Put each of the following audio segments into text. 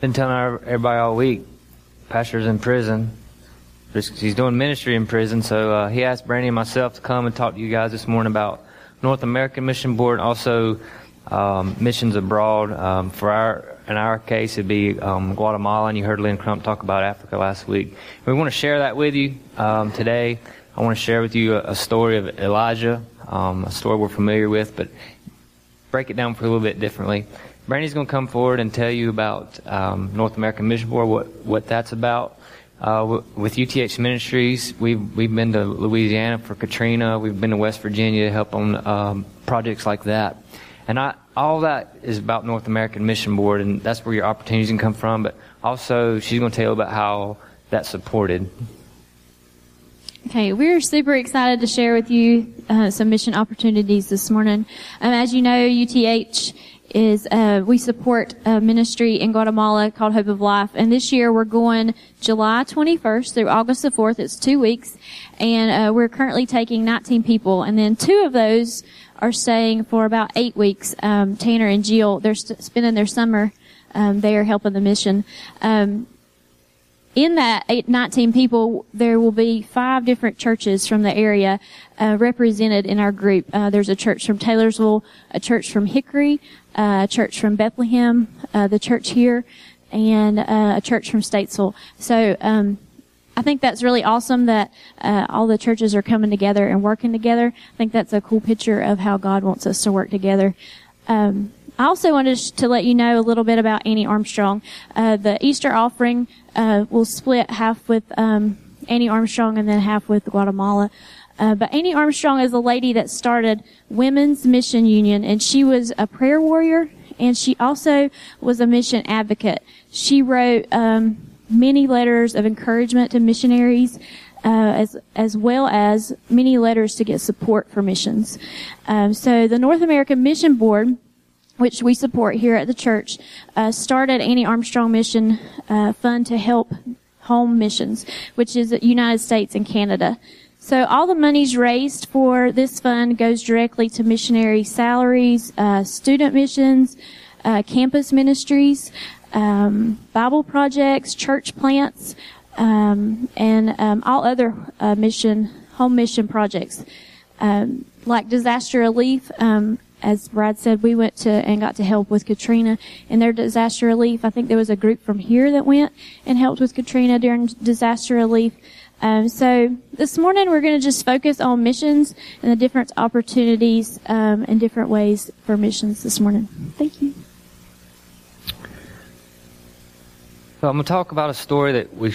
been telling everybody all week, pastor's in prison. He's doing ministry in prison, so uh, he asked Brandi and myself to come and talk to you guys this morning about North American Mission Board and also um, missions abroad. Um, for our, in our case, it'd be um, Guatemala, and you heard Lynn Crump talk about Africa last week. We want to share that with you um, today. I want to share with you a, a story of Elijah, um, a story we're familiar with, but break it down for a little bit differently. Brandi's going to come forward and tell you about um, North American Mission Board, what, what that's about. Uh, with UTH Ministries, we've, we've been to Louisiana for Katrina. We've been to West Virginia to help on um, projects like that. And I, all that is about North American Mission Board, and that's where your opportunities can come from. But also, she's going to tell you about how that's supported. Okay, we're super excited to share with you uh, some mission opportunities this morning. Um, as you know, UTH is uh, we support a ministry in Guatemala called Hope of Life, and this year we're going July 21st through August the 4th. It's two weeks, and uh, we're currently taking 19 people, and then two of those are staying for about eight weeks. Um, Tanner and Jill, they're st- spending their summer um, there helping the mission. Um, in that eight, 19 people, there will be five different churches from the area uh, represented in our group. Uh, there's a church from Taylorsville, a church from Hickory, uh, a church from Bethlehem, uh, the church here, and uh, a church from Statesville. So um, I think that's really awesome that uh, all the churches are coming together and working together. I think that's a cool picture of how God wants us to work together. Um, I also wanted to let you know a little bit about Annie Armstrong. Uh, the Easter offering uh, will split half with um, Annie Armstrong and then half with Guatemala. Uh, but Annie Armstrong is a lady that started Women's Mission Union, and she was a prayer warrior, and she also was a mission advocate. She wrote um, many letters of encouragement to missionaries. Uh, as as well as many letters to get support for missions. Um, so the North American Mission Board which we support here at the church, uh, started Annie Armstrong Mission uh, Fund to help home missions, which is the United States and Canada. So all the monies raised for this fund goes directly to missionary salaries, uh, student missions, uh, campus ministries, um, Bible projects, church plants, um, and um, all other uh, mission home mission projects. Um, like disaster relief, um, as Brad said, we went to and got to help with Katrina in their disaster relief. I think there was a group from here that went and helped with Katrina during disaster relief. Um, so this morning we're going to just focus on missions and the different opportunities um, and different ways for missions this morning. Thank you. So I'm going to talk about a story that we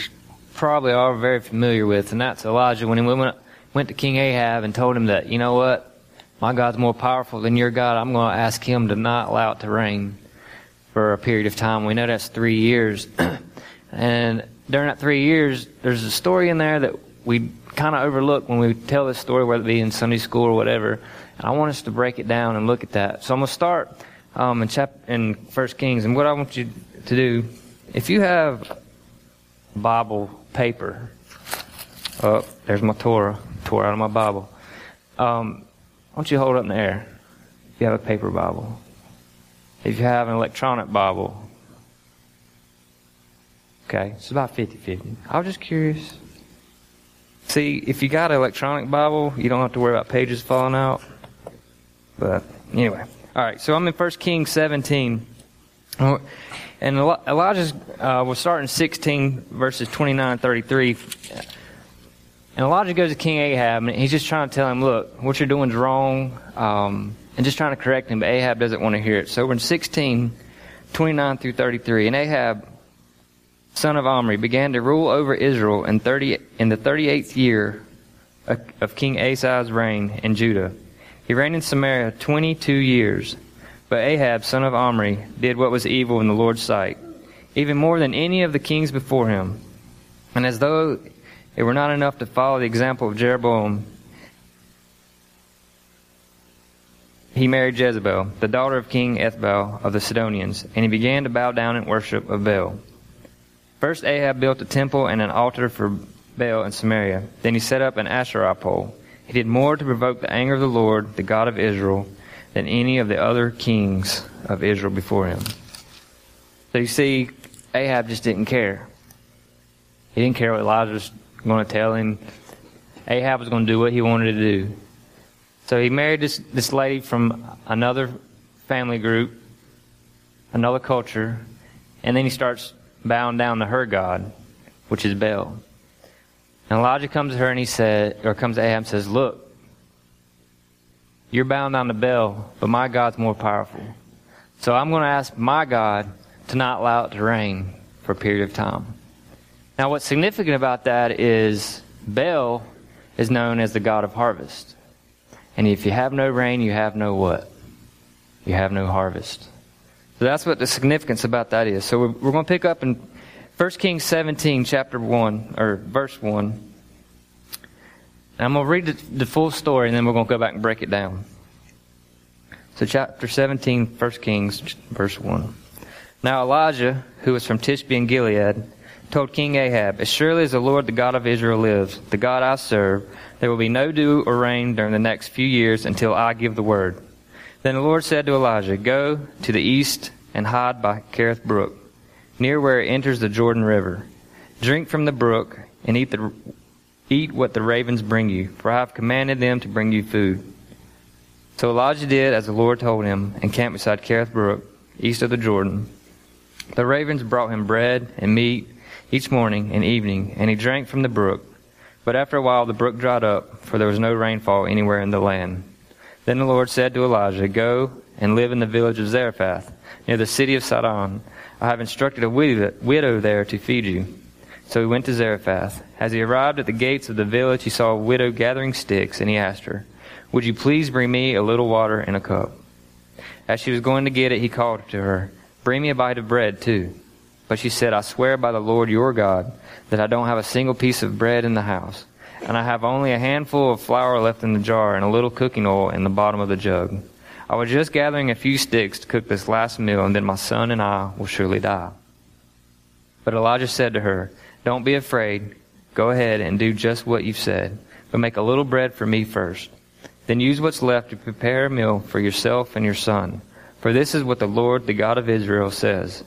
probably are very familiar with, and that's Elijah when he went, went to King Ahab and told him that, you know what, my God's more powerful than your God. I'm going to ask him to not allow it to rain for a period of time. We know that's three years. and during that three years, there's a story in there that we kind of overlook when we tell this story, whether it be in Sunday school or whatever. And I want us to break it down and look at that. So I'm going to start um, in, chap- in 1 Kings. And what I want you to do, if you have Bible paper, oh, there's my Torah, tore out of my Bible. Um, why don't you hold it up in the air if you have a paper Bible? If you have an electronic Bible. Okay, it's about 50 50. I was just curious. See, if you got an electronic Bible, you don't have to worry about pages falling out. But anyway. All right, so I'm in 1 Kings 17. And Elijah uh, will start in 16, verses 29 33. And Elijah goes to King Ahab, and he's just trying to tell him, look, what you're doing is wrong, um, and just trying to correct him, but Ahab doesn't want to hear it. So we're in 16, 29 through 33. And Ahab, son of Omri, began to rule over Israel in, 30, in the 38th year of, King Asa's reign in Judah. He reigned in Samaria 22 years. But Ahab, son of Omri, did what was evil in the Lord's sight. even more than any of the kings before him. And as though it were not enough to follow the example of Jeroboam, he married Jezebel, the daughter of King Ethbaal of the Sidonians, and he began to bow down in worship of Baal. First Ahab built a temple and an altar for Baal in Samaria. Then he set up an Asherah pole. He did more to provoke the anger of the Lord, the God of Israel, than any of the other kings of Israel before him. So you see, Ahab just didn't care. He didn't care what Elijah was going to tell him. Ahab was going to do what he wanted to do. So he married this, this lady from another family group, another culture, and then he starts bowing down to her God, which is Baal. And Elijah comes to her and he said, or comes to Ahab and says, Look, you're bowing down to Baal, but my God's more powerful. So I'm going to ask my God to not allow it to rain for a period of time. Now, what's significant about that is Baal is known as the God of harvest. And if you have no rain, you have no what? You have no harvest. So that's what the significance about that is. So we're, we're going to pick up in 1 Kings 17, chapter 1, or verse 1. And I'm going to read the, the full story and then we're going to go back and break it down. So chapter 17, 1 Kings, verse 1. Now Elijah, who was from Tishbe in Gilead, told King Ahab, As surely as the Lord, the God of Israel, lives, the God I serve, there will be no dew or rain during the next few years until I give the word. Then the Lord said to Elijah, Go to the east and hide by Kerith Brook, near where it enters the Jordan River. Drink from the brook and eat, the, eat what the ravens bring you, for I have commanded them to bring you food. So Elijah did as the Lord told him and camped beside Kerith Brook, east of the Jordan. The ravens brought him bread and meat each morning and evening, and he drank from the brook. But after a while the brook dried up, for there was no rainfall anywhere in the land. Then the Lord said to Elijah, Go and live in the village of Zarephath, near the city of Sidon. I have instructed a widow there to feed you. So he went to Zarephath. As he arrived at the gates of the village, he saw a widow gathering sticks, and he asked her, Would you please bring me a little water in a cup? As she was going to get it, he called to her, Bring me a bite of bread, too. But she said, I swear by the Lord your God that I don't have a single piece of bread in the house, and I have only a handful of flour left in the jar and a little cooking oil in the bottom of the jug. I was just gathering a few sticks to cook this last meal, and then my son and I will surely die. But Elijah said to her, Don't be afraid. Go ahead and do just what you've said, but make a little bread for me first. Then use what's left to prepare a meal for yourself and your son. For this is what the Lord, the God of Israel, says.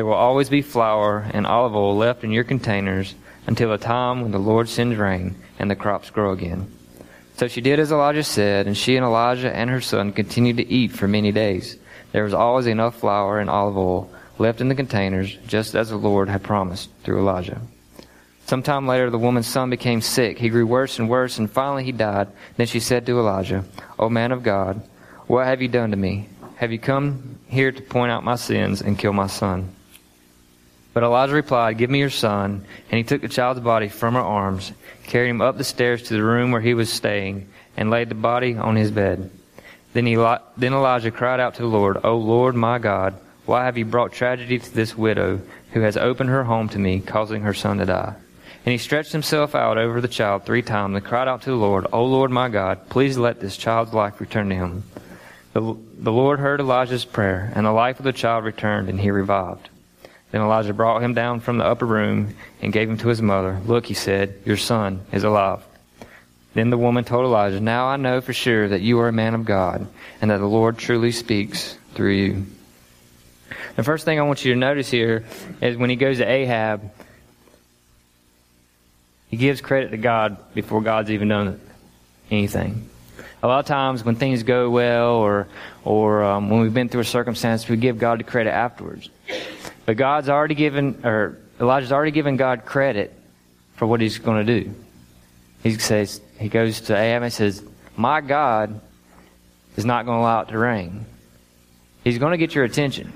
There will always be flour and olive oil left in your containers until the time when the Lord sends rain and the crops grow again. So she did as Elijah said, and she and Elijah and her son continued to eat for many days. There was always enough flour and olive oil left in the containers, just as the Lord had promised through Elijah. Sometime later, the woman's son became sick. He grew worse and worse, and finally he died. Then she said to Elijah, O man of God, what have you done to me? Have you come here to point out my sins and kill my son? But Elijah replied, Give me your son. And he took the child's body from her arms, carried him up the stairs to the room where he was staying, and laid the body on his bed. Then, Eli- then Elijah cried out to the Lord, O Lord my God, why have you brought tragedy to this widow who has opened her home to me, causing her son to die? And he stretched himself out over the child three times and cried out to the Lord, O Lord my God, please let this child's life return to him. The, the Lord heard Elijah's prayer, and the life of the child returned, and he revived. Then Elijah brought him down from the upper room and gave him to his mother. Look, he said, your son is alive. Then the woman told Elijah, Now I know for sure that you are a man of God and that the Lord truly speaks through you. The first thing I want you to notice here is when he goes to Ahab, he gives credit to God before God's even done anything. A lot of times when things go well or, or um, when we've been through a circumstance, we give God the credit afterwards. But God's already given, or Elijah's already given God credit for what he's going to do. He says, he goes to Ahab and says, My God is not going to allow it to rain. He's going to get your attention.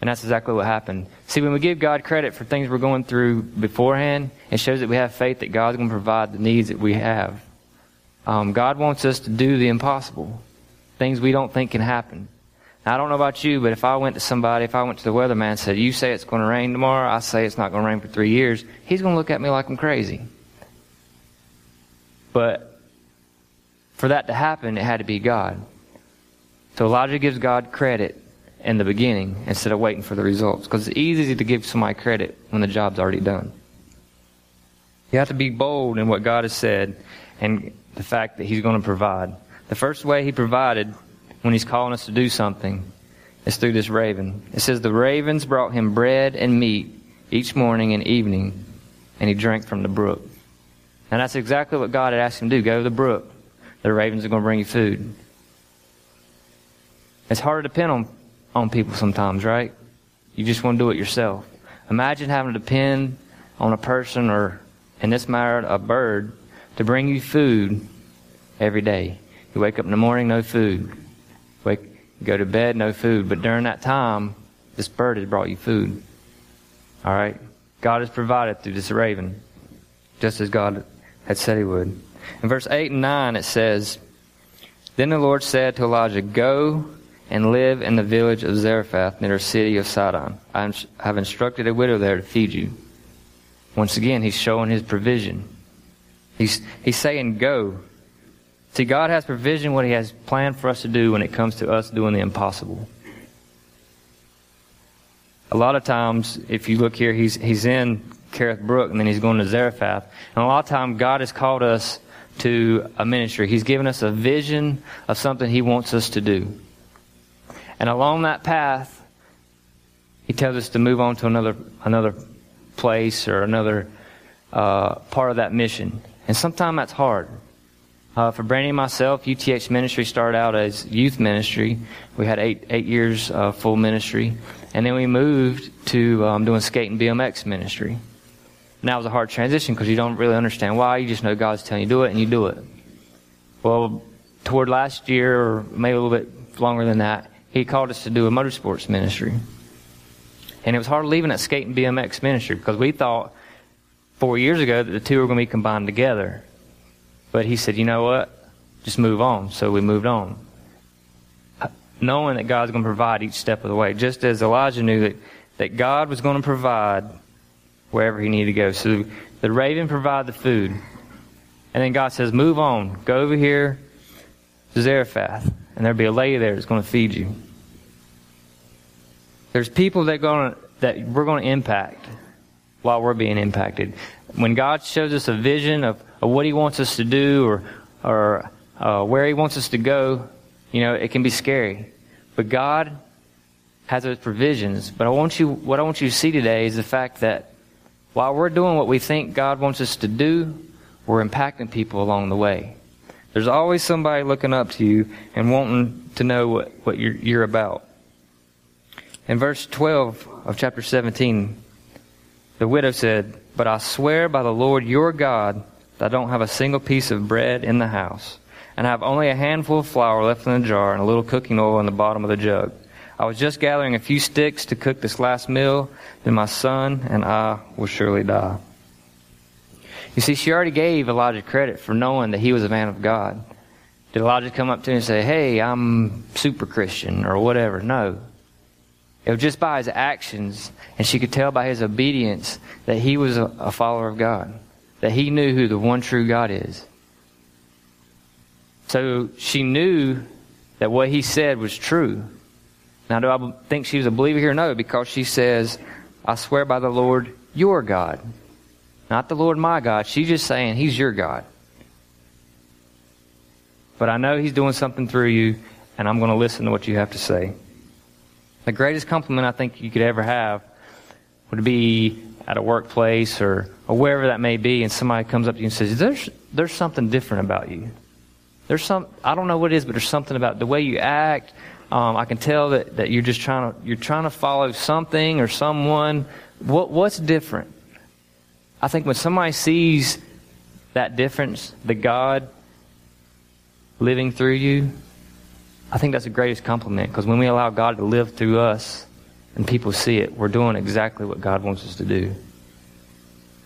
And that's exactly what happened. See, when we give God credit for things we're going through beforehand, it shows that we have faith that God's going to provide the needs that we have. Um, God wants us to do the impossible, things we don't think can happen. I don't know about you, but if I went to somebody, if I went to the weatherman and said, You say it's going to rain tomorrow, I say it's not going to rain for three years, he's going to look at me like I'm crazy. But for that to happen, it had to be God. So Elijah gives God credit in the beginning instead of waiting for the results. Because it's easy to give somebody credit when the job's already done. You have to be bold in what God has said and the fact that He's going to provide. The first way He provided when He's calling us to do something is through this raven. It says, The ravens brought him bread and meat each morning and evening, and he drank from the brook. And that's exactly what God had asked him to do go to the brook. The ravens are going to bring you food. It's hard to depend on, on people sometimes, right? You just want to do it yourself. Imagine having to depend on a person or, in this matter, a bird to bring you food every day. You wake up in the morning, no food. Wake, go to bed, no food. But during that time, this bird has brought you food. All right? God has provided through this raven, just as God had said he would. In verse 8 and 9, it says, Then the Lord said to Elijah, Go and live in the village of Zarephath near the city of Sidon. I have instructed a widow there to feed you. Once again, he's showing his provision. He's, he's saying, Go. See, God has provision, what He has planned for us to do when it comes to us doing the impossible. A lot of times, if you look here, He's, he's in Kerith Brook and then He's going to Zarephath. And a lot of times, God has called us to a ministry. He's given us a vision of something He wants us to do. And along that path, He tells us to move on to another, another place or another uh, part of that mission. And sometimes that's hard. Uh, for Brandi and myself, UTH ministry started out as youth ministry. We had eight eight years uh, full ministry, and then we moved to um, doing skate and BMX ministry. And that was a hard transition because you don't really understand why. You just know God's telling you to do it, and you do it. Well, toward last year, or maybe a little bit longer than that, He called us to do a motorsports ministry. And it was hard leaving that skate and BMX ministry because we thought four years ago that the two were going to be combined together. But he said, you know what? Just move on. So we moved on. Knowing that God's going to provide each step of the way. Just as Elijah knew that, that God was going to provide wherever he needed to go. So the raven provided the food. And then God says, move on. Go over here to Zarephath. And there'll be a lady there that's going to feed you. There's people that, going that we're going to impact while we're being impacted. When God shows us a vision of or what He wants us to do or, or uh, where He wants us to go, you know, it can be scary. But God has those provisions. But I want you, what I want you to see today is the fact that while we're doing what we think God wants us to do, we're impacting people along the way. There's always somebody looking up to you and wanting to know what, what you're, you're about. In verse 12 of chapter 17, the widow said, But I swear by the Lord your God that I don't have a single piece of bread in the house, and I have only a handful of flour left in the jar and a little cooking oil in the bottom of the jug. I was just gathering a few sticks to cook this last meal, then my son and I will surely die. You see, she already gave Elijah credit for knowing that he was a man of God. Did Elijah come up to him and say, Hey, I'm super Christian or whatever? No. It was just by his actions, and she could tell by his obedience that he was a, follower of God that he knew who the one true God is. So she knew that what he said was true. Now, do I think she was a believer here? No, because she says, I swear by the Lord your God. Not the Lord my God. She's just saying, He's your God. But I know He's doing something through you, and I'm going to listen to what you have to say. The greatest compliment I think you could ever have would be at a workplace or, or wherever that may be, and somebody comes up to you and says, there's, there's something different about you. There's some, I don't know what it is, but there's something about the way you act. Um, I can tell that, that you're just trying to, you're trying to follow something or someone. What, what's different? I think when somebody sees that difference, the God living through you, I think that's the greatest compliment because when we allow God to live through us, and people see it, we're doing exactly what God wants us to do.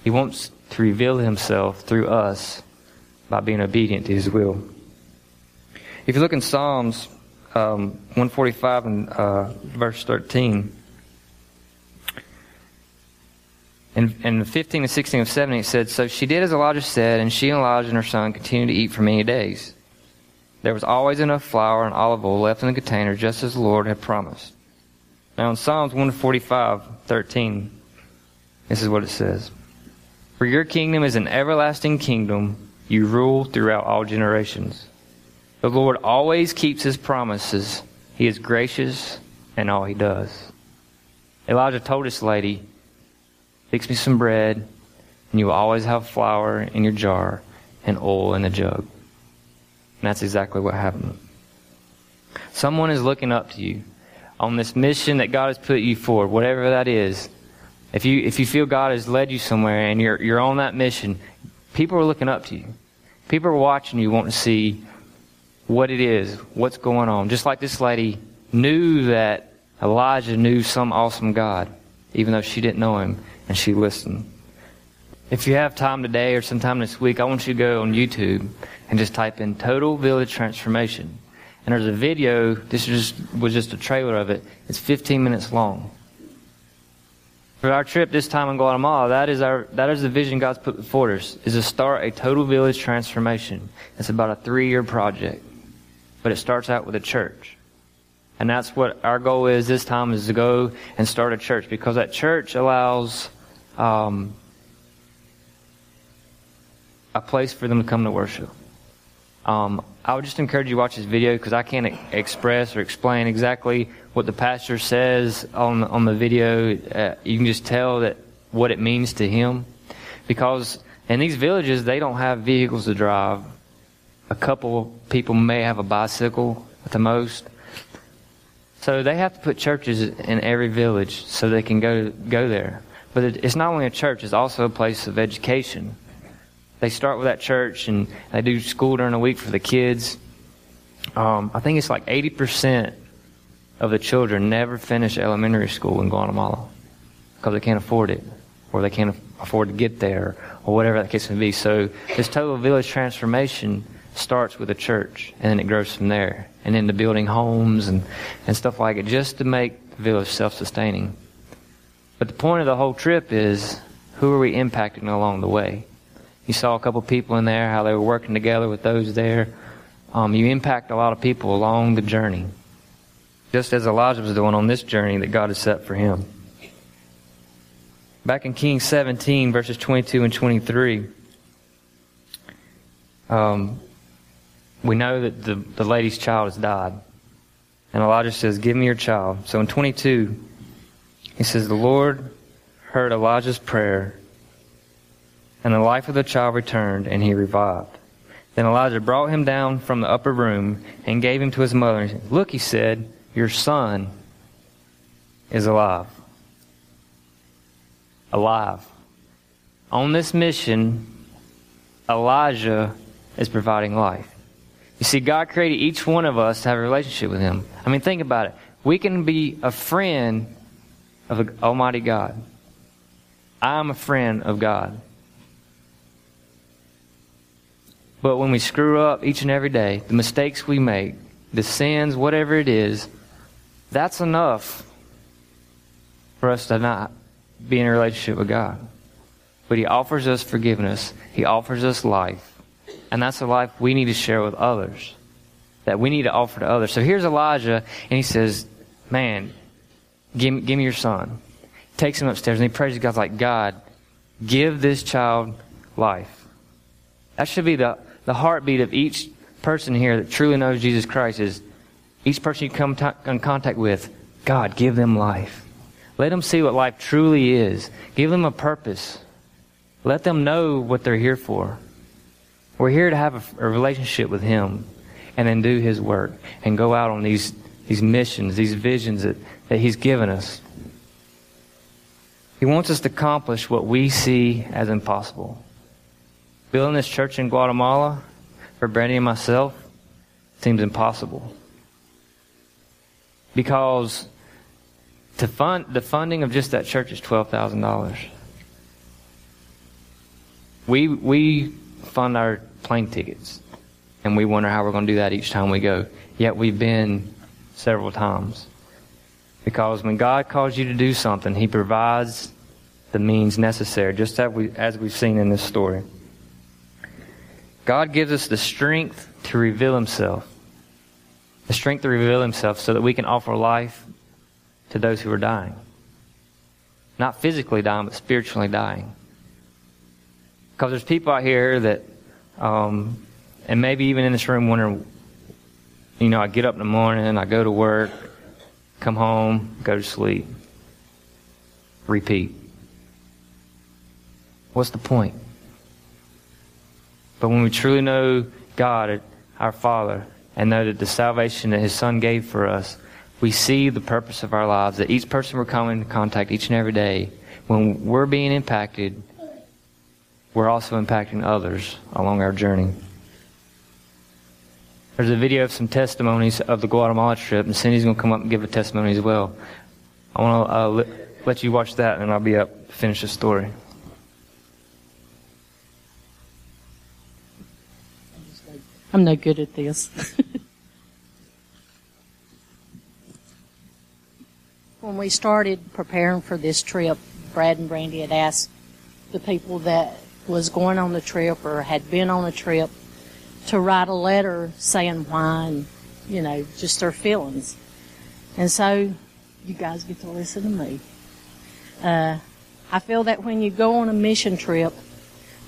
He wants to reveal himself through us by being obedient to his will. If you look in Psalms um, 145 and uh, verse 13. In, in 15 and 16 of 70, it said, So she did as Elijah said, and she and Elijah and her son continued to eat for many days. There was always enough flour and olive oil left in the container, just as the Lord had promised. Now in Psalms 145, 13, this is what it says. For your kingdom is an everlasting kingdom. You rule throughout all generations. The Lord always keeps his promises. He is gracious in all he does. Elijah told this lady, Fix me some bread, and you will always have flour in your jar and oil in the jug. And that's exactly what happened. Someone is looking up to you on this mission that God has put you for, whatever that is. If you if you feel God has led you somewhere and you're you're on that mission, people are looking up to you. People are watching you, wanting to see what it is, what's going on. Just like this lady knew that Elijah knew some awesome God, even though she didn't know him, and she listened. If you have time today or sometime this week, I want you to go on YouTube and just type in Total Village Transformation. And there's a video, this just, was just a trailer of it. It's 15 minutes long. For our trip this time in Guatemala, that is our that is the vision God's put before us, is to start a total village transformation. It's about a three year project. But it starts out with a church. And that's what our goal is this time is to go and start a church because that church allows um, a place for them to come to worship. Um, I would just encourage you to watch this video because I can't express or explain exactly what the pastor says on on the video. Uh, you can just tell that what it means to him, because in these villages they don't have vehicles to drive. A couple people may have a bicycle at the most, so they have to put churches in every village so they can go go there. But it's not only a church; it's also a place of education. They start with that church and they do school during the week for the kids. Um, I think it's like 80% of the children never finish elementary school in Guatemala because they can't afford it or they can't afford to get there or whatever that case may be. So this total village transformation starts with a church and then it grows from there and into building homes and, and stuff like it just to make the village self-sustaining. But the point of the whole trip is who are we impacting along the way? You saw a couple people in there, how they were working together with those there. Um, you impact a lot of people along the journey, just as Elijah was doing on this journey that God has set for him. Back in Kings 17, verses 22 and 23, um, we know that the, the lady's child has died. And Elijah says, Give me your child. So in 22, he says, The Lord heard Elijah's prayer and the life of the child returned, and he revived. Then Elijah brought him down from the upper room and gave him to his mother. Look, he said, your son is alive. Alive. On this mission, Elijah is providing life. You see, God created each one of us to have a relationship with Him. I mean, think about it. We can be a friend of Almighty God. I'm a friend of God. But when we screw up each and every day, the mistakes we make, the sins, whatever it is, that's enough for us to not be in a relationship with God. But He offers us forgiveness, He offers us life. And that's a life we need to share with others, that we need to offer to others. So here's Elijah, and he says, Man, give me, give me your son. Takes him upstairs and he prays to God, like, God, give this child life. That should be the the heartbeat of each person here that truly knows Jesus Christ is each person you come t- in contact with, God, give them life. Let them see what life truly is. Give them a purpose. Let them know what they're here for. We're here to have a, a relationship with Him and then do His work and go out on these, these missions, these visions that, that He's given us. He wants us to accomplish what we see as impossible. Building this church in Guatemala for Brandi and myself seems impossible. Because to fund the funding of just that church is twelve thousand dollars. We we fund our plane tickets, and we wonder how we're going to do that each time we go. Yet we've been several times. Because when God calls you to do something, He provides the means necessary, just as, we, as we've seen in this story. God gives us the strength to reveal Himself, the strength to reveal Himself so that we can offer life to those who are dying. Not physically dying, but spiritually dying. Because there's people out here that, um, and maybe even in this room, wondering, you know, I get up in the morning, I go to work, come home, go to sleep, repeat. What's the point? But when we truly know God, our Father, and know that the salvation that His Son gave for us, we see the purpose of our lives, that each person we're coming into contact each and every day, when we're being impacted, we're also impacting others along our journey. There's a video of some testimonies of the Guatemala trip, and Cindy's going to come up and give a testimony as well. I want to uh, let, let you watch that, and I'll be up to finish the story. I'm no good at this. when we started preparing for this trip, Brad and Brandi had asked the people that was going on the trip or had been on the trip to write a letter saying why and, you know, just their feelings. And so you guys get to listen to me. Uh, I feel that when you go on a mission trip,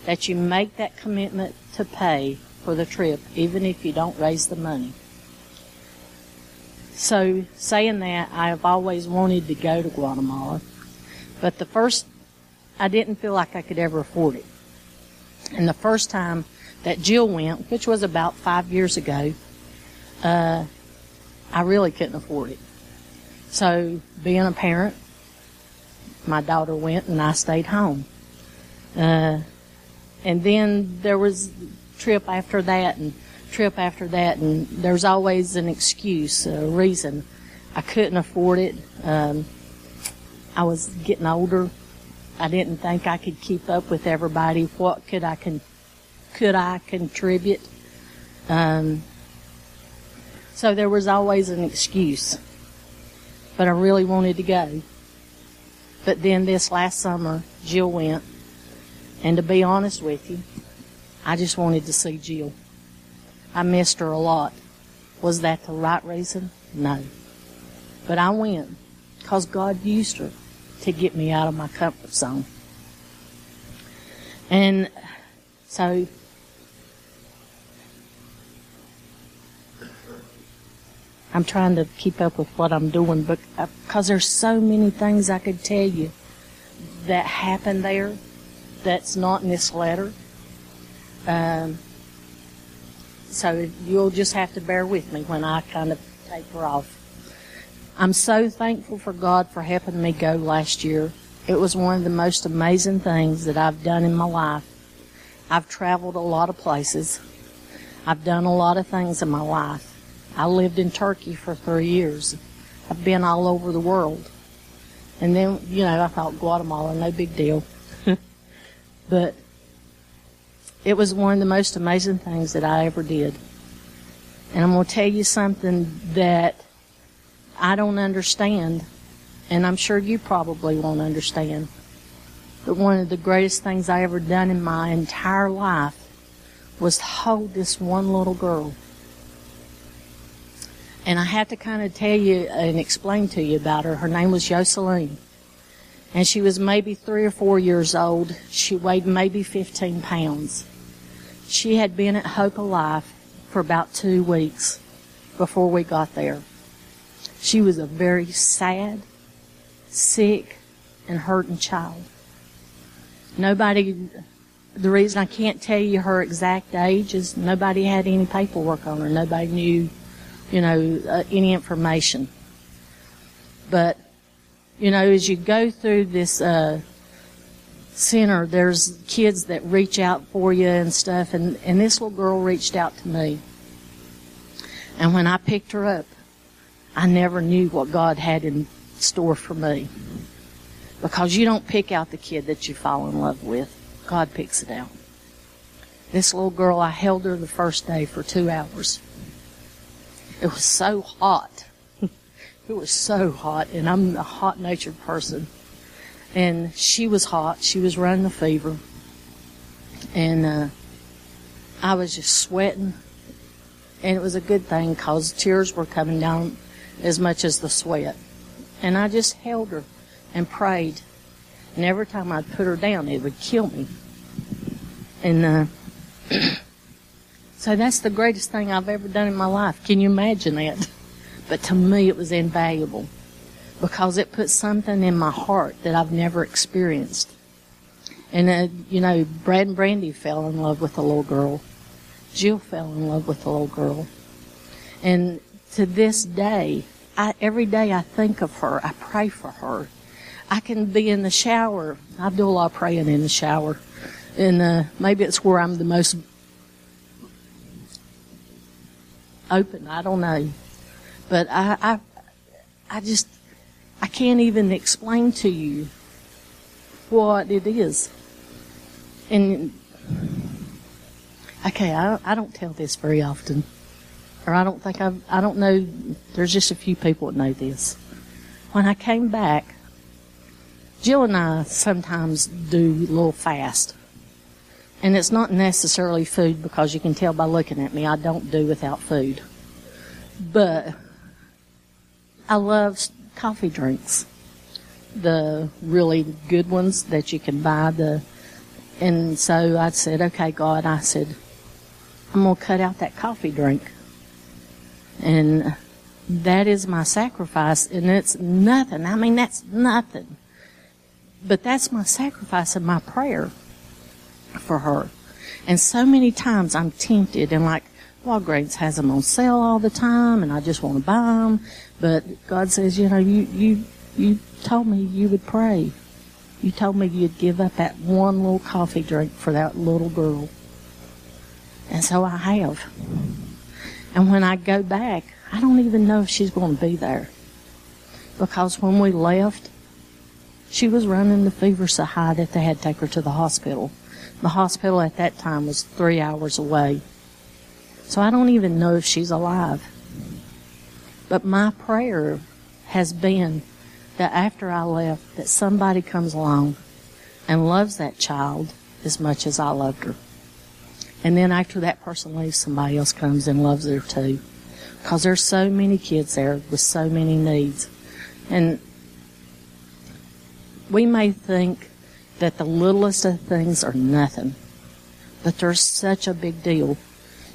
that you make that commitment to pay for the trip, even if you don't raise the money. So, saying that, I have always wanted to go to Guatemala, but the first, I didn't feel like I could ever afford it. And the first time that Jill went, which was about five years ago, uh, I really couldn't afford it. So, being a parent, my daughter went and I stayed home. Uh, and then there was trip after that and trip after that, and there's always an excuse, a reason. I couldn't afford it. Um, I was getting older. I didn't think I could keep up with everybody. What could I con- could I contribute? Um, so there was always an excuse, but I really wanted to go. But then this last summer, Jill went, and to be honest with you, I just wanted to see Jill. I missed her a lot. Was that the right reason? No. But I went because God used her to get me out of my comfort zone. And so I'm trying to keep up with what I'm doing because uh, there's so many things I could tell you that happened there that's not in this letter. Um, so you'll just have to bear with me when I kind of taper off. I'm so thankful for God for helping me go last year. It was one of the most amazing things that I've done in my life. I've traveled a lot of places. I've done a lot of things in my life. I lived in Turkey for three years. I've been all over the world. And then, you know, I thought Guatemala, no big deal. but it was one of the most amazing things that I ever did. And I'm going to tell you something that I don't understand, and I'm sure you probably won't understand. But one of the greatest things I ever done in my entire life was hold this one little girl. And I have to kind of tell you and explain to you about her. Her name was Jocelyn. And she was maybe three or four years old. She weighed maybe 15 pounds. She had been at Hope of Life for about two weeks before we got there. She was a very sad, sick, and hurting child. Nobody, the reason I can't tell you her exact age is nobody had any paperwork on her. Nobody knew, you know, uh, any information. But, you know, as you go through this, uh, center, there's kids that reach out for you and stuff. And, and this little girl reached out to me. And when I picked her up, I never knew what God had in store for me. Because you don't pick out the kid that you fall in love with. God picks it out. This little girl, I held her the first day for two hours. It was so hot. It was so hot, and I'm a hot natured person. And she was hot. She was running a fever. And uh, I was just sweating. And it was a good thing because tears were coming down as much as the sweat. And I just held her and prayed. And every time I'd put her down, it would kill me. And uh, so that's the greatest thing I've ever done in my life. Can you imagine that? But to me, it was invaluable because it put something in my heart that I've never experienced. And, uh, you know, Brad and Brandi fell in love with the little girl. Jill fell in love with the little girl. And to this day, I, every day I think of her, I pray for her. I can be in the shower. I do a lot of praying in the shower. And uh, maybe it's where I'm the most open. I don't know. But I, I, I just, I can't even explain to you what it is. And, okay, I, I don't tell this very often. Or I don't think I've, I don't know, there's just a few people that know this. When I came back, Jill and I sometimes do a little fast. And it's not necessarily food because you can tell by looking at me, I don't do without food. But I love coffee drinks. The really good ones that you can buy the and so I said, Okay, God, I said, I'm gonna cut out that coffee drink. And that is my sacrifice and it's nothing. I mean that's nothing. But that's my sacrifice and my prayer for her. And so many times I'm tempted and like Walgreens has them on sale all the time and I just want to buy them. But God says, you know, you, you, you told me you would pray. You told me you'd give up that one little coffee drink for that little girl. And so I have. And when I go back, I don't even know if she's going to be there. Because when we left, she was running the fever so high that they had to take her to the hospital. The hospital at that time was three hours away. So I don't even know if she's alive. But my prayer has been that after I left, that somebody comes along and loves that child as much as I loved her. And then after that person leaves, somebody else comes and loves her too. Because there's so many kids there with so many needs. And we may think that the littlest of things are nothing, but they're such a big deal.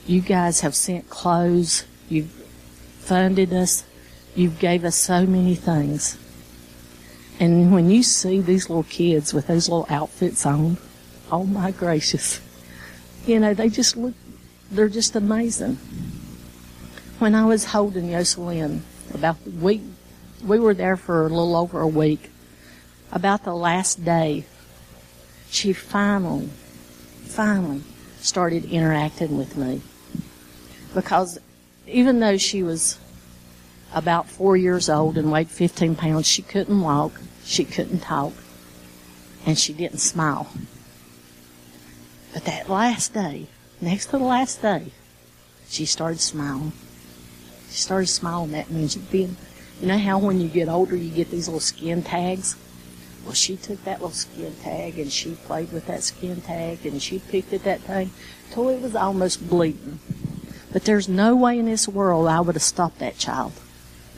You guys have sent clothes, you've funded us, you've gave us so many things. And when you see these little kids with those little outfits on, oh my gracious, you know, they just look, they're just amazing. When I was holding Yoselin, about the week, we were there for a little over a week. About the last day, she finally, finally started interacting with me. Because even though she was about four years old and weighed 15 pounds, she couldn't walk, she couldn't talk, and she didn't smile. But that last day, next to the last day, she started smiling. She started smiling. That means being, you know how when you get older you get these little skin tags? Well, she took that little skin tag and she played with that skin tag and she picked at that thing till it was almost bleeding. But there's no way in this world I would have stopped that child.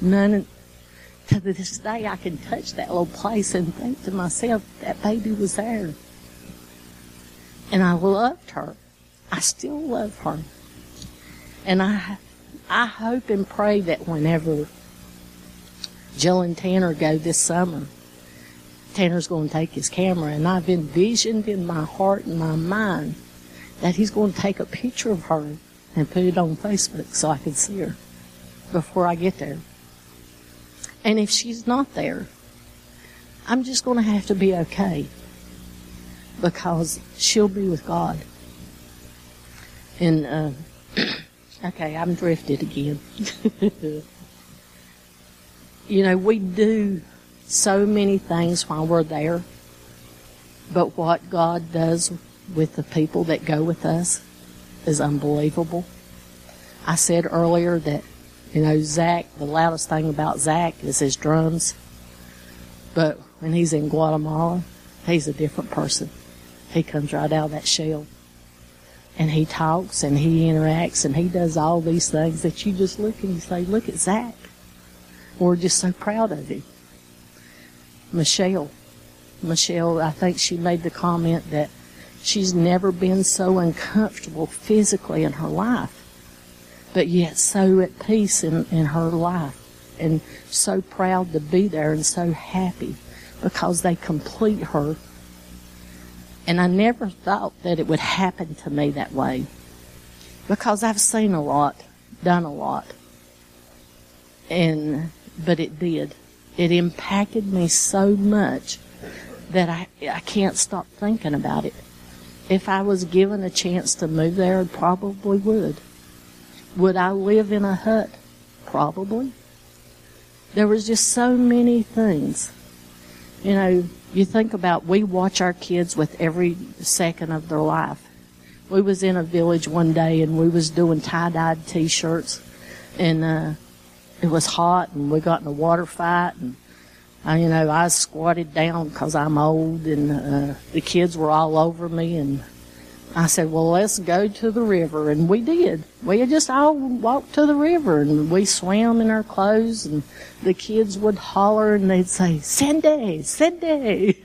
None. To this day, I can touch that little place and think to myself, that baby was there. And I loved her. I still love her. And I, I hope and pray that whenever Jill and Tanner go this summer, Tanner's going to take his camera, and I've envisioned in my heart and my mind that he's going to take a picture of her and put it on Facebook so I can see her before I get there. And if she's not there, I'm just going to have to be okay because she'll be with God. And, uh, okay, I'm drifted again. you know, we do so many things while we're there, but what God does with the people that go with us is unbelievable. I said earlier that You know, Zach, the loudest thing about Zach is his drums. But when he's in Guatemala, he's a different person. He comes right out of that shell. And he talks and he interacts and he does all these things that you just look and you say, look at Zach. We're just so proud of him. Michelle. Michelle, I think she made the comment that she's never been so uncomfortable physically in her life, but yet so at peace in, in her life and so proud to be there and so happy because they complete her. And I never thought that it would happen to me that way because I've seen a lot, done a lot. And, but it did. It impacted me so much that I, I can't stop thinking about it. If I was given a chance to move there, I probably would. Would I live in a hut? Probably. There was just so many things. You know, you think about we watch our kids with every second of their life. We was in a village one day and we was doing tie-dyed t-shirts and uh it was hot and we got in a water fight and I, you know, I squatted down because I'm old and uh, the kids were all over me and I said, well, let's go to the river. And we did. We just all walked to the river and we swam in our clothes and the kids would holler and they'd say, Cindy, Cindy.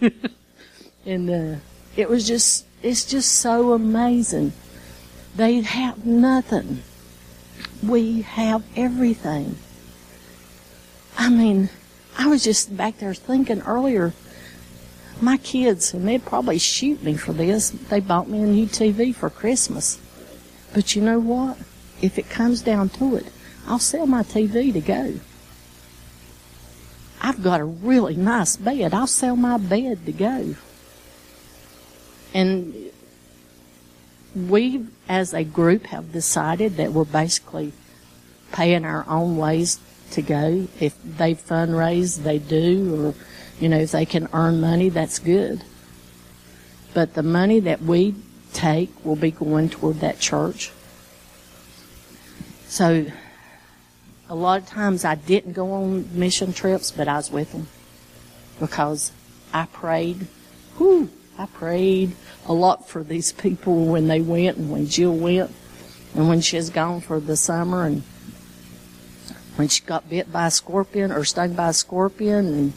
and uh, it was just, it's just so amazing. They have nothing. We have everything. I mean, I was just back there thinking earlier, my kids, and they'd probably shoot me for this, they bought me a new TV for Christmas. But you know what? If it comes down to it, I'll sell my TV to go. I've got a really nice bed. I'll sell my bed to go. And we, as a group, have decided that we're basically paying our own ways to go. If they fundraise, they do, or, you know, if they can earn money, that's good. But the money that we take will be going toward that church. So, a lot of times I didn't go on mission trips, but I was with them because I prayed. Whew, I prayed a lot for these people when they went and when Jill went and when she's gone for the summer and when she got bit by a scorpion or stung by a scorpion and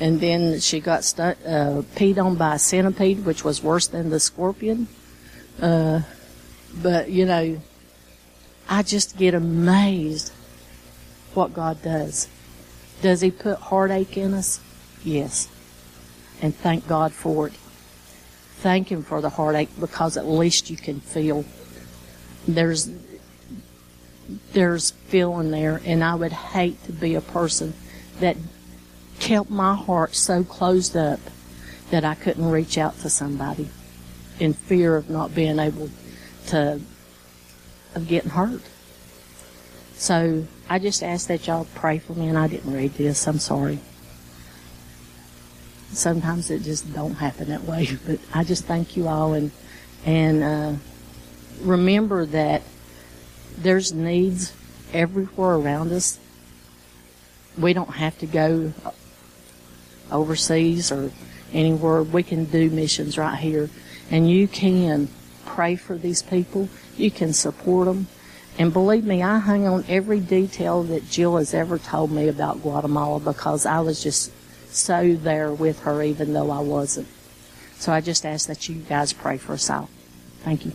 and then she got stu- uh, peed on by a centipede, which was worse than the scorpion. Uh, but you know, I just get amazed what God does. Does He put heartache in us? Yes. And thank God for it. Thank Him for the heartache because at least you can feel. There's there's feeling there, and I would hate to be a person that kept my heart so closed up that I couldn't reach out to somebody in fear of not being able to, of getting hurt. So I just ask that y'all pray for me, and I didn't read this. I'm sorry. Sometimes it just don't happen that way, but I just thank you all, and and uh, remember that there's needs everywhere around us. We don't have to go overseas or anywhere. We can do missions right here. And you can pray for these people. You can support them. And believe me, I hung on every detail that Jill has ever told me about Guatemala because I was just so there with her even though I wasn't. So I just ask that you guys pray for us all. Thank you.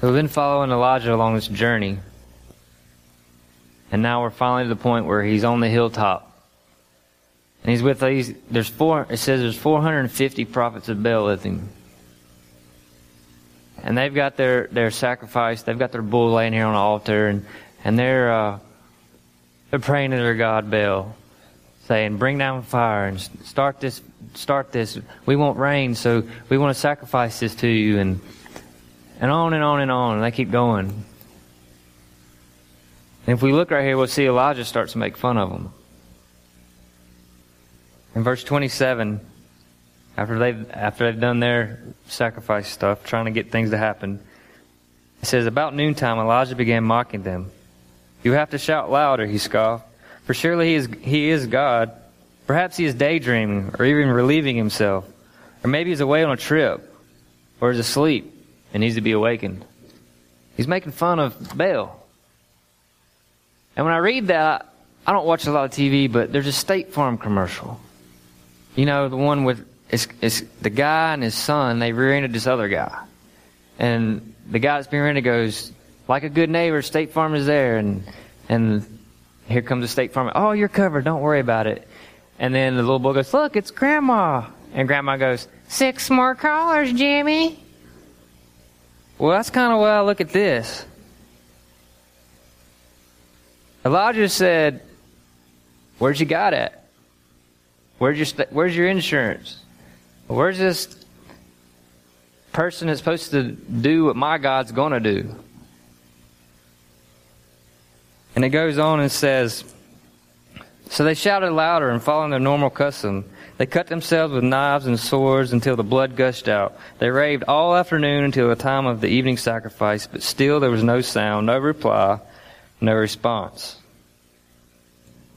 So we've been following Elijah along this journey. And now we're finally to the point where he's on the hilltop. And he's with these, there's four, it says there's 450 prophets of Baal with him. And they've got their, their sacrifice, they've got their bull laying here on the altar, and, and they're, uh, they're praying to their God Baal, saying, bring down fire and start this, start this. We want rain, so we want to sacrifice this to you, and, and on and on and on, and they keep going. And if we look right here, we'll see Elijah starts to make fun of them. In verse 27, after they've, after they've done their sacrifice stuff, trying to get things to happen, It says, About noontime, Elijah began mocking them. You have to shout louder, he scoffed, for surely he is, he is God. Perhaps he is daydreaming or even relieving himself. Or maybe he's away on a trip or is asleep and needs to be awakened. He's making fun of Baal. And when I read that, I don't watch a lot of TV, but there's a State Farm commercial. You know, the one with it's, it's the guy and his son, they rear-ended this other guy. And the guy that's being rear-ended goes, like a good neighbor, State Farm is there. And, and here comes the State Farm. Oh, you're covered. Don't worry about it. And then the little boy goes, look, it's grandma. And grandma goes, six more callers, Jimmy. Well, that's kind of why I look at this. Elijah said, Where's your God at? Where's your, st- where's your insurance? Where's this person that's supposed to do what my God's going to do? And it goes on and says, So they shouted louder and following their normal custom. They cut themselves with knives and swords until the blood gushed out. They raved all afternoon until the time of the evening sacrifice, but still there was no sound, no reply, no response.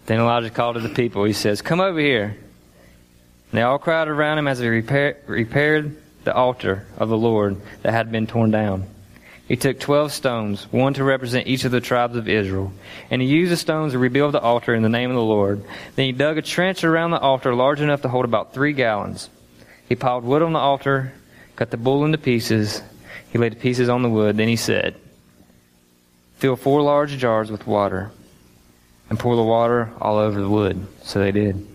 Then Elijah called to the people. He says, Come over here. And they all crowded around him as he repair, repaired the altar of the Lord that had been torn down. He took twelve stones, one to represent each of the tribes of Israel, and he used the stones to rebuild the altar in the name of the Lord. Then he dug a trench around the altar large enough to hold about three gallons. He piled wood on the altar, cut the bull into pieces. He laid the pieces on the wood. Then he said, Fill four large jars with water and pour the water all over the wood. So they did.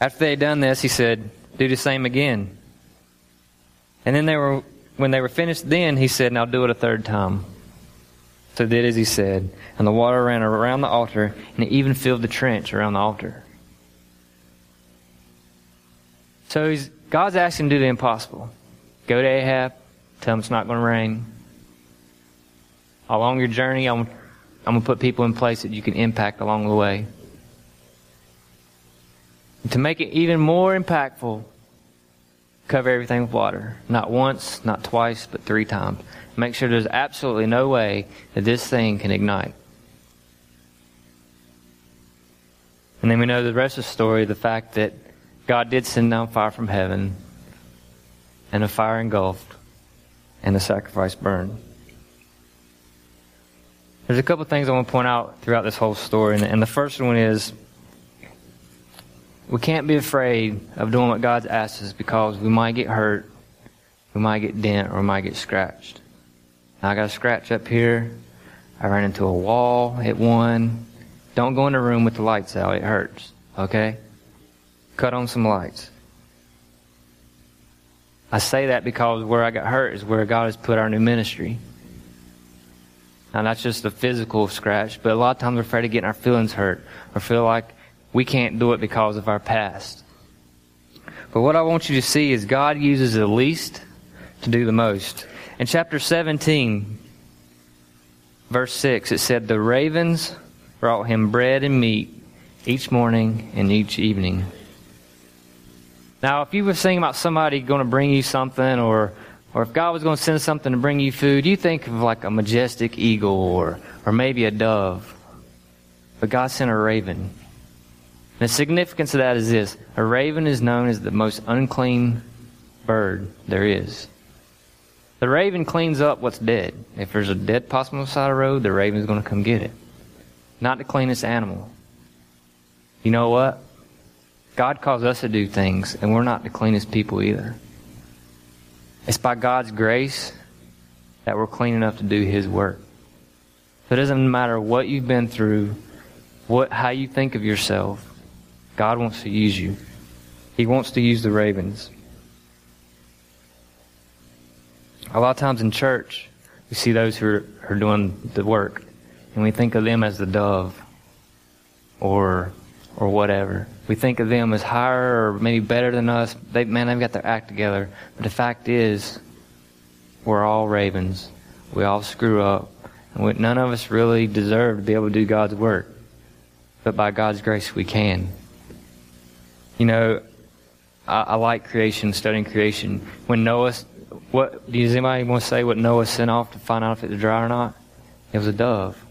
After they had done this, he said, Do the same again. And then they were when they were finished then, he said, Now do it a third time. So did as he said, and the water ran around the altar, and it even filled the trench around the altar. So he's, God's asking him to do the impossible. Go to Ahab, tell him it's not going to rain. Along your journey, I'm, I'm going to put people in place that you can impact along the way. And to make it even more impactful, cover everything with water. Not once, not twice, but three times. Make sure there's absolutely no way that this thing can ignite. And then we know the rest of the story the fact that God did send down fire from heaven, and a fire engulfed, and the sacrifice burned. There's a couple things I want to point out throughout this whole story, and the first one is we can't be afraid of doing what God's asked us because we might get hurt, we might get dent, or we might get scratched. Now I got a scratch up here. I ran into a wall, hit one. Don't go in a room with the lights out. It hurts. Okay? Cut on some lights. I say that because where I got hurt is where God has put our new ministry. Now that's just a physical scratch, but a lot of times we're afraid of getting our feelings hurt or feel like we can't do it because of our past. But what I want you to see is God uses the least to do the most. In chapter 17, verse 6, it said, The ravens brought him bread and meat each morning and each evening. Now, if you were thinking about somebody going to bring you something, or, or if God was going to send something to bring you food, you think of like a majestic eagle or, or maybe a dove. But God sent a raven. The significance of that is this a raven is known as the most unclean bird there is. The raven cleans up what's dead. If there's a dead possum on the side of the road, the raven's going to come get it. Not the cleanest animal. You know what? God calls us to do things, and we're not the cleanest people either. It's by God's grace that we're clean enough to do His work. So it doesn't matter what you've been through, what, how you think of yourself. God wants to use you. He wants to use the ravens. A lot of times in church, we see those who are, are doing the work, and we think of them as the dove or or whatever. We think of them as higher or maybe better than us. They, man, they've got their act together. But the fact is, we're all ravens. We all screw up. And we, none of us really deserve to be able to do God's work. But by God's grace, we can. You know, I, I like creation, studying creation. When Noah, what does anybody want to say what Noah sent off to find out if it was dry or not? It was a dove,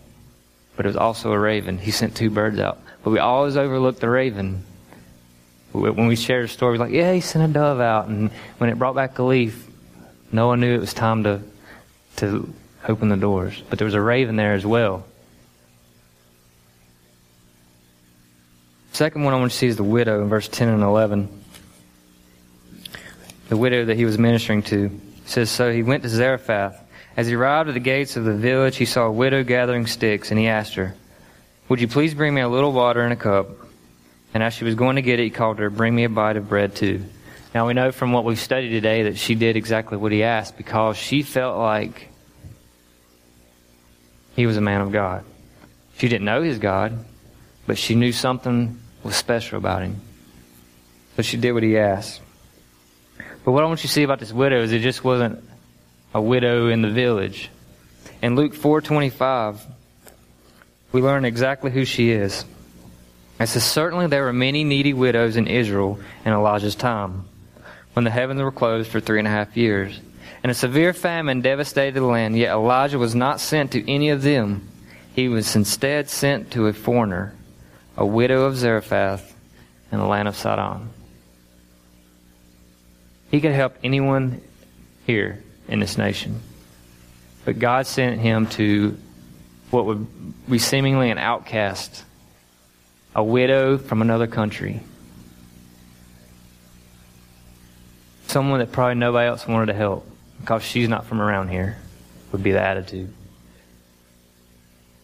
but it was also a raven. He sent two birds out, but we always overlook the raven. When we share the story, we're like, yeah, he sent a dove out, and when it brought back a leaf, Noah knew it was time to to open the doors. But there was a raven there as well. Second one I want to see is the widow in verse 10 and 11. The widow that he was ministering to says, So he went to Zarephath. As he arrived at the gates of the village, he saw a widow gathering sticks, and he asked her, Would you please bring me a little water in a cup? And as she was going to get it, he called her, Bring me a bite of bread too. Now we know from what we've studied today that she did exactly what he asked because she felt like he was a man of God. She didn't know his God, but she knew something was special about him. So she did what he asked. But what I want you to see about this widow is it just wasn't a widow in the village. In Luke 4:25, we learn exactly who she is. It says, Certainly there were many needy widows in Israel in Elijah's time, when the heavens were closed for three and a half years. And a severe famine devastated the land, yet Elijah was not sent to any of them. He was instead sent to a foreigner, a widow of Zarephath in the land of Sidon. He could help anyone here in this nation. But God sent him to what would be seemingly an outcast, a widow from another country. Someone that probably nobody else wanted to help because she's not from around here, would be the attitude.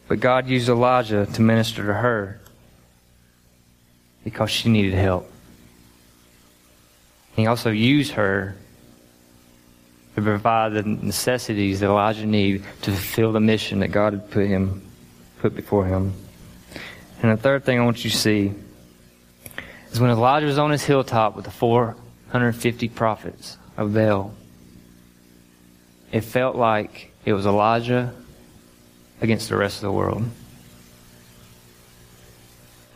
But God used Elijah to minister to her because she needed help. He also used her to provide the necessities that Elijah needed to fulfill the mission that God had put him put before him. And the third thing I want you to see is when Elijah was on his hilltop with the 450 prophets of Baal, it felt like it was Elijah against the rest of the world.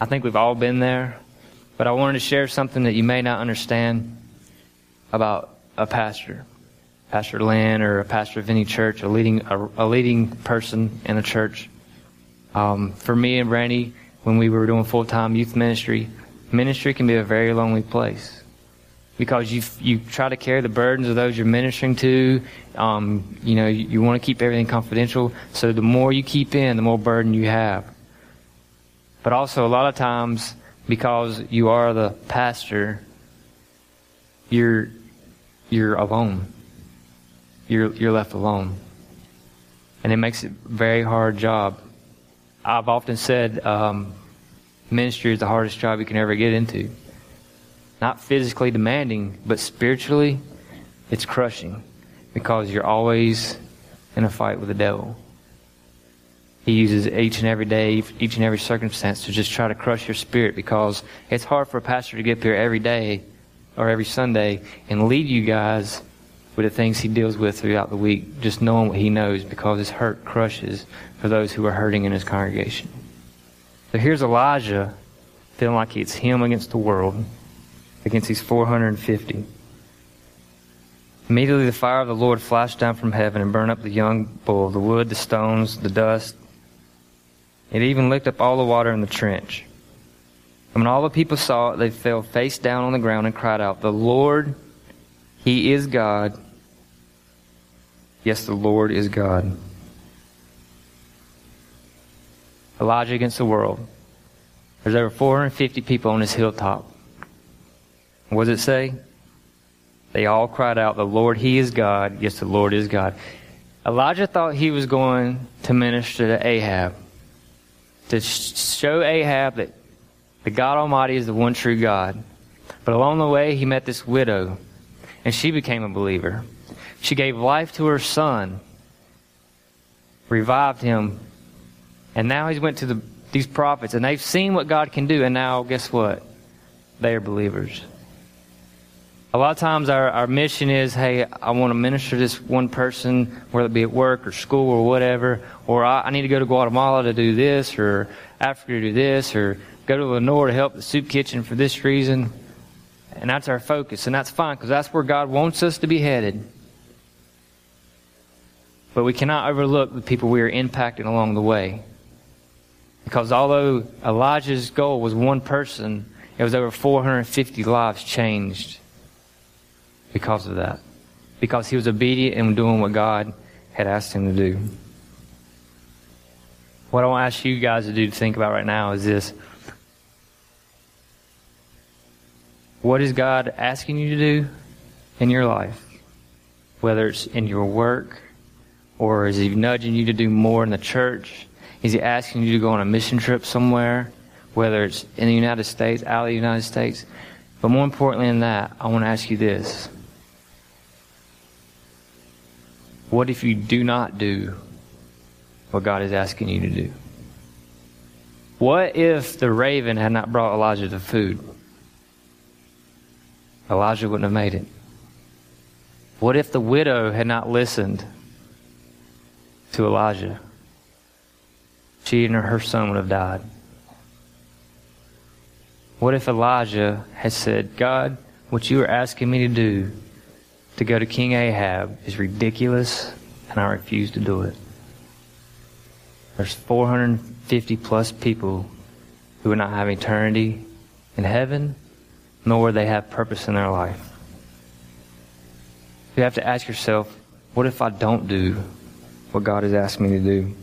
I think we've all been there, but I wanted to share something that you may not understand about a pastor, Pastor Lynn, or a pastor of any church, a leading a, a leading person in a church. Um, for me and Brandi, when we were doing full time youth ministry, ministry can be a very lonely place because you you try to carry the burdens of those you're ministering to. Um, you know, you, you want to keep everything confidential. So the more you keep in, the more burden you have. But also, a lot of times, because you are the pastor, you're you're alone. You're you're left alone, and it makes it very hard job. I've often said um, ministry is the hardest job you can ever get into. Not physically demanding, but spiritually, it's crushing because you're always in a fight with the devil. He uses each and every day, each and every circumstance to just try to crush your spirit because it's hard for a pastor to get up here every day or every Sunday and lead you guys with the things he deals with throughout the week, just knowing what he knows because his hurt crushes for those who are hurting in his congregation. So here's Elijah feeling like it's him against the world, against these 450. Immediately the fire of the Lord flashed down from heaven and burned up the young bull, the wood, the stones, the dust. It even licked up all the water in the trench. And when all the people saw it, they fell face down on the ground and cried out, The Lord, He is God. Yes, the Lord is God. Elijah against the world. There's over 450 people on this hilltop. What does it say? They all cried out, The Lord, He is God. Yes, the Lord is God. Elijah thought he was going to minister to Ahab, to show Ahab that the God Almighty is the one true God. But along the way, he met this widow, and she became a believer. She gave life to her son, revived him, and now he's went to the, these prophets, and they've seen what God can do, and now guess what? They are believers. A lot of times our, our mission is, hey, I want to minister to this one person, whether it be at work or school or whatever, or I, I need to go to Guatemala to do this, or Africa to do this, or go to Lenoir to help the soup kitchen for this reason. And that's our focus, and that's fine, because that's where God wants us to be headed. But we cannot overlook the people we are impacting along the way. Because although Elijah's goal was one person, it was over 450 lives changed because of that. Because he was obedient and doing what God had asked him to do. What I want to ask you guys to do to think about right now is this. What is God asking you to do in your life? Whether it's in your work, or is He nudging you to do more in the church? Is He asking you to go on a mission trip somewhere? Whether it's in the United States, out of the United States. But more importantly than that, I want to ask you this. What if you do not do what God is asking you to do? What if the raven had not brought Elijah the food? Elijah wouldn't have made it. What if the widow had not listened to Elijah? She and her son would have died. What if Elijah had said, God, what you are asking me to do to go to King Ahab is ridiculous, and I refuse to do it? There's 450 plus people who will not have eternity in heaven nor will they have purpose in their life. You have to ask yourself, what if I don't do what God has asked me to do?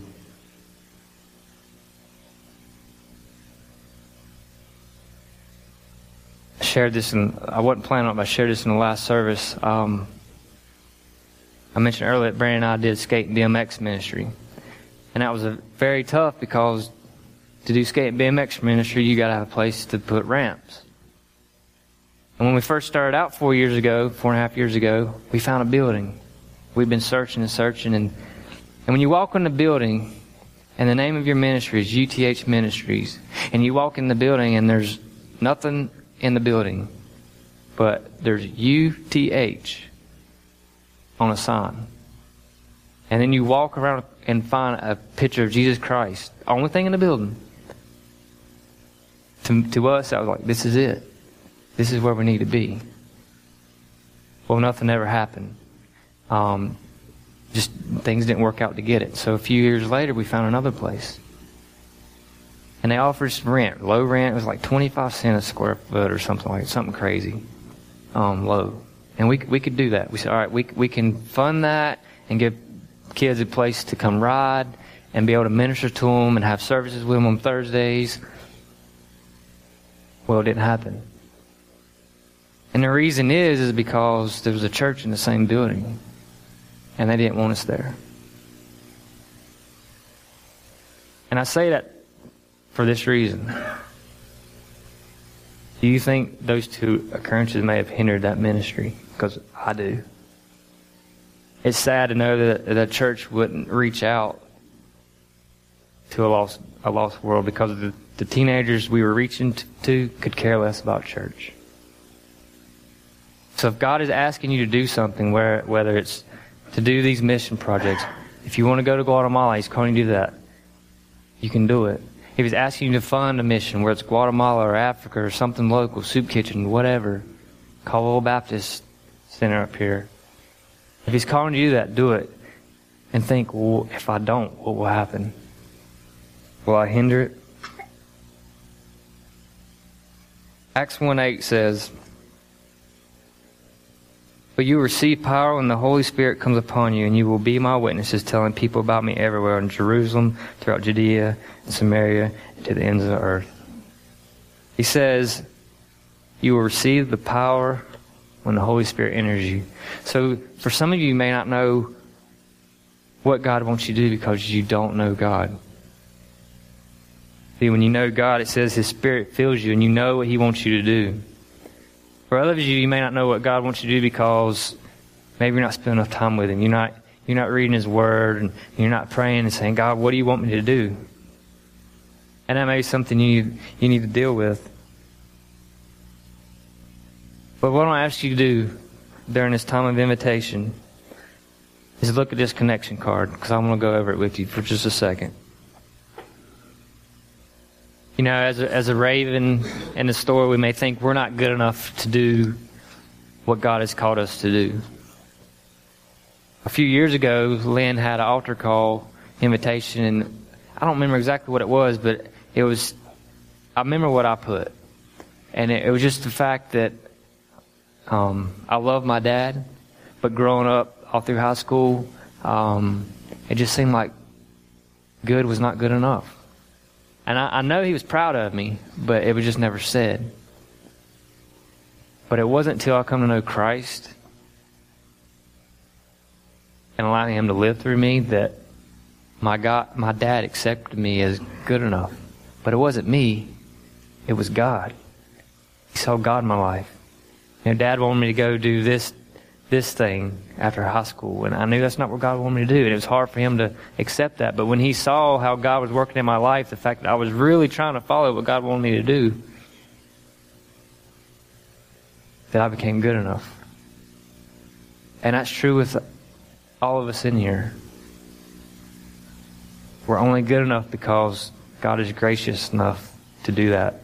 Shared this in, I wasn't planning on it, but I shared this in the last service. Um, I mentioned earlier that Brandon and I did skate and BMX ministry. And that was a very tough because to do skate and BMX ministry, you got to have a place to put ramps. And when we first started out four years ago, four and a half years ago, we found a building. We've been searching and searching. And, and when you walk in the building, and the name of your ministry is UTH Ministries, and you walk in the building and there's nothing in the building, but there's UTH on a sign. And then you walk around and find a picture of Jesus Christ, only thing in the building. To, to us, I was like, this is it. This is where we need to be. Well, nothing ever happened. Um, just things didn't work out to get it. So a few years later, we found another place. And they offered some rent, low rent. It was like 25 cents a square foot or something like something crazy, um, low. And we we could do that. We said, all right, we we can fund that and give kids a place to come ride and be able to minister to them and have services with them on Thursdays. Well, it didn't happen. And the reason is, is because there was a church in the same building, and they didn't want us there. And I say that for this reason. Do you think those two occurrences may have hindered that ministry? Because I do. It's sad to know that the church wouldn't reach out to a lost, a lost world because the, the teenagers we were reaching to could care less about church. So if God is asking you to do something, where, whether it's to do these mission projects, if you want to go to Guatemala, He's calling you to do that. You can do it. If He's asking you to fund a mission, where it's Guatemala or Africa or something local, soup kitchen, whatever, Caldwell Baptist Center up here. If He's calling you to that, do it. And think, well, if I don't, what will happen? Will I hinder it? Acts 1 8 says, but you will receive power when the Holy Spirit comes upon you, and you will be my witnesses, telling people about me everywhere in Jerusalem, throughout Judea, and Samaria, and to the ends of the earth. He says, You will receive the power when the Holy Spirit enters you. So, for some of you, you may not know what God wants you to do because you don't know God. See, when you know God, it says His Spirit fills you, and you know what He wants you to do. For others of you, you may not know what God wants you to do because maybe you're not spending enough time with Him. You're not, you're not reading His Word and you're not praying and saying, God, what do you want me to do? And that may be something you need, you need to deal with. But what I ask you to do during this time of invitation is look at this connection card because I'm going to go over it with you for just a second. You know, as a, as a raven in the story, we may think we're not good enough to do what God has called us to do. a few years ago, Lynn had an altar call invitation, and I don't remember exactly what it was, but it was, I remember what I put. And it, it was just the fact that um, I love my dad, but growing up all through high school, um, it just seemed like good was not good enough. And I, I know he was proud of me, but it was just never said. But it wasn't until I come to know Christ and allowing Him to live through me that my God, my dad accepted me as good enough. But it wasn't me; it was God. He saw God in my life. You know, Dad wanted me to go do this this thing after high school, and I knew that's not what God wanted me to do, and it was hard for him to accept that. But when he saw how God was working in my life, the fact that I was really trying to follow what God wanted me to do, that I became good enough. And that's true with all of us in here. We're only good enough because God is gracious enough to do that.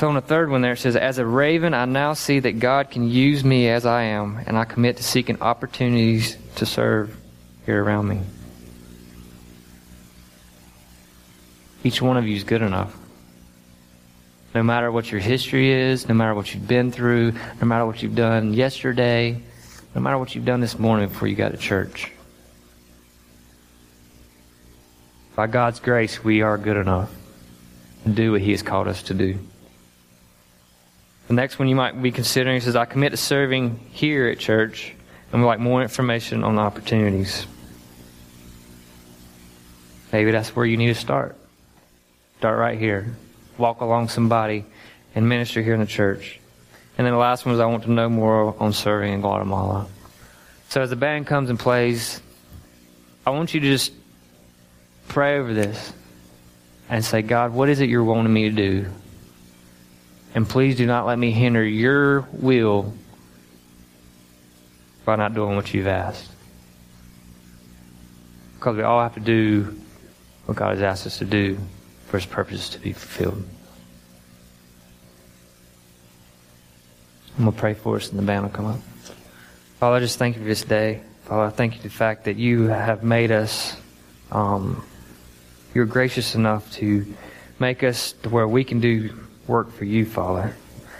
On the third one there it says, As a raven, I now see that God can use me as I am, and I commit to seeking opportunities to serve here around me. Each one of you is good enough. No matter what your history is, no matter what you've been through, no matter what you've done yesterday, no matter what you've done this morning before you got to church. By God's grace, we are good enough to do what He has called us to do. The next one you might be considering says, I commit to serving here at church and would like more information on the opportunities. Maybe that's where you need to start. Start right here. Walk along somebody and minister here in the church. And then the last one is I want to know more on serving in Guatemala. So as the band comes and plays, I want you to just pray over this and say, God, what is it you're wanting me to do? And please do not let me hinder your will by not doing what you've asked. Because we all have to do what God has asked us to do for his purposes to be fulfilled. I'm going to pray for us and the band will come up. Father, I just thank you for this day. Father, I thank you for the fact that you have made us, um, you're gracious enough to make us to where we can do work for you, Father.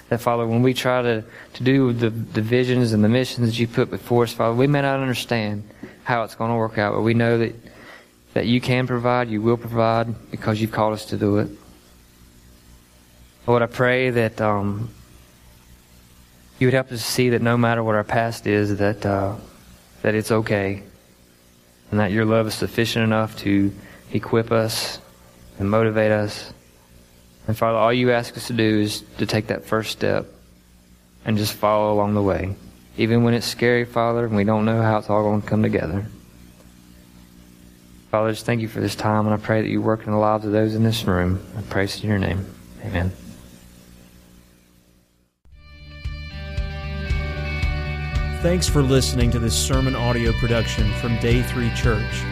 That, Father, when we try to, to do the, the visions and the missions that you put before us, Father, we may not understand how it's going to work out, but we know that, that you can provide, you will provide, because you've called us to do it. Lord, I pray that um, you would help us see that no matter what our past is, that uh, that it's okay, and that your love is sufficient enough to equip us and motivate us and Father, all you ask us to do is to take that first step and just follow along the way. Even when it's scary, Father, and we don't know how it's all going to come together. Father, just thank you for this time, and I pray that you work in the lives of those in this room. I praise in your name. Amen. Thanks for listening to this sermon audio production from Day 3 Church.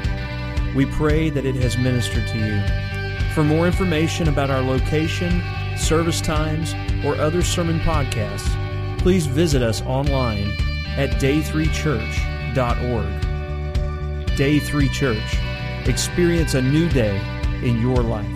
We pray that it has ministered to you. For more information about our location, service times, or other sermon podcasts, please visit us online at day3church.org. Day 3 Church. Experience a new day in your life.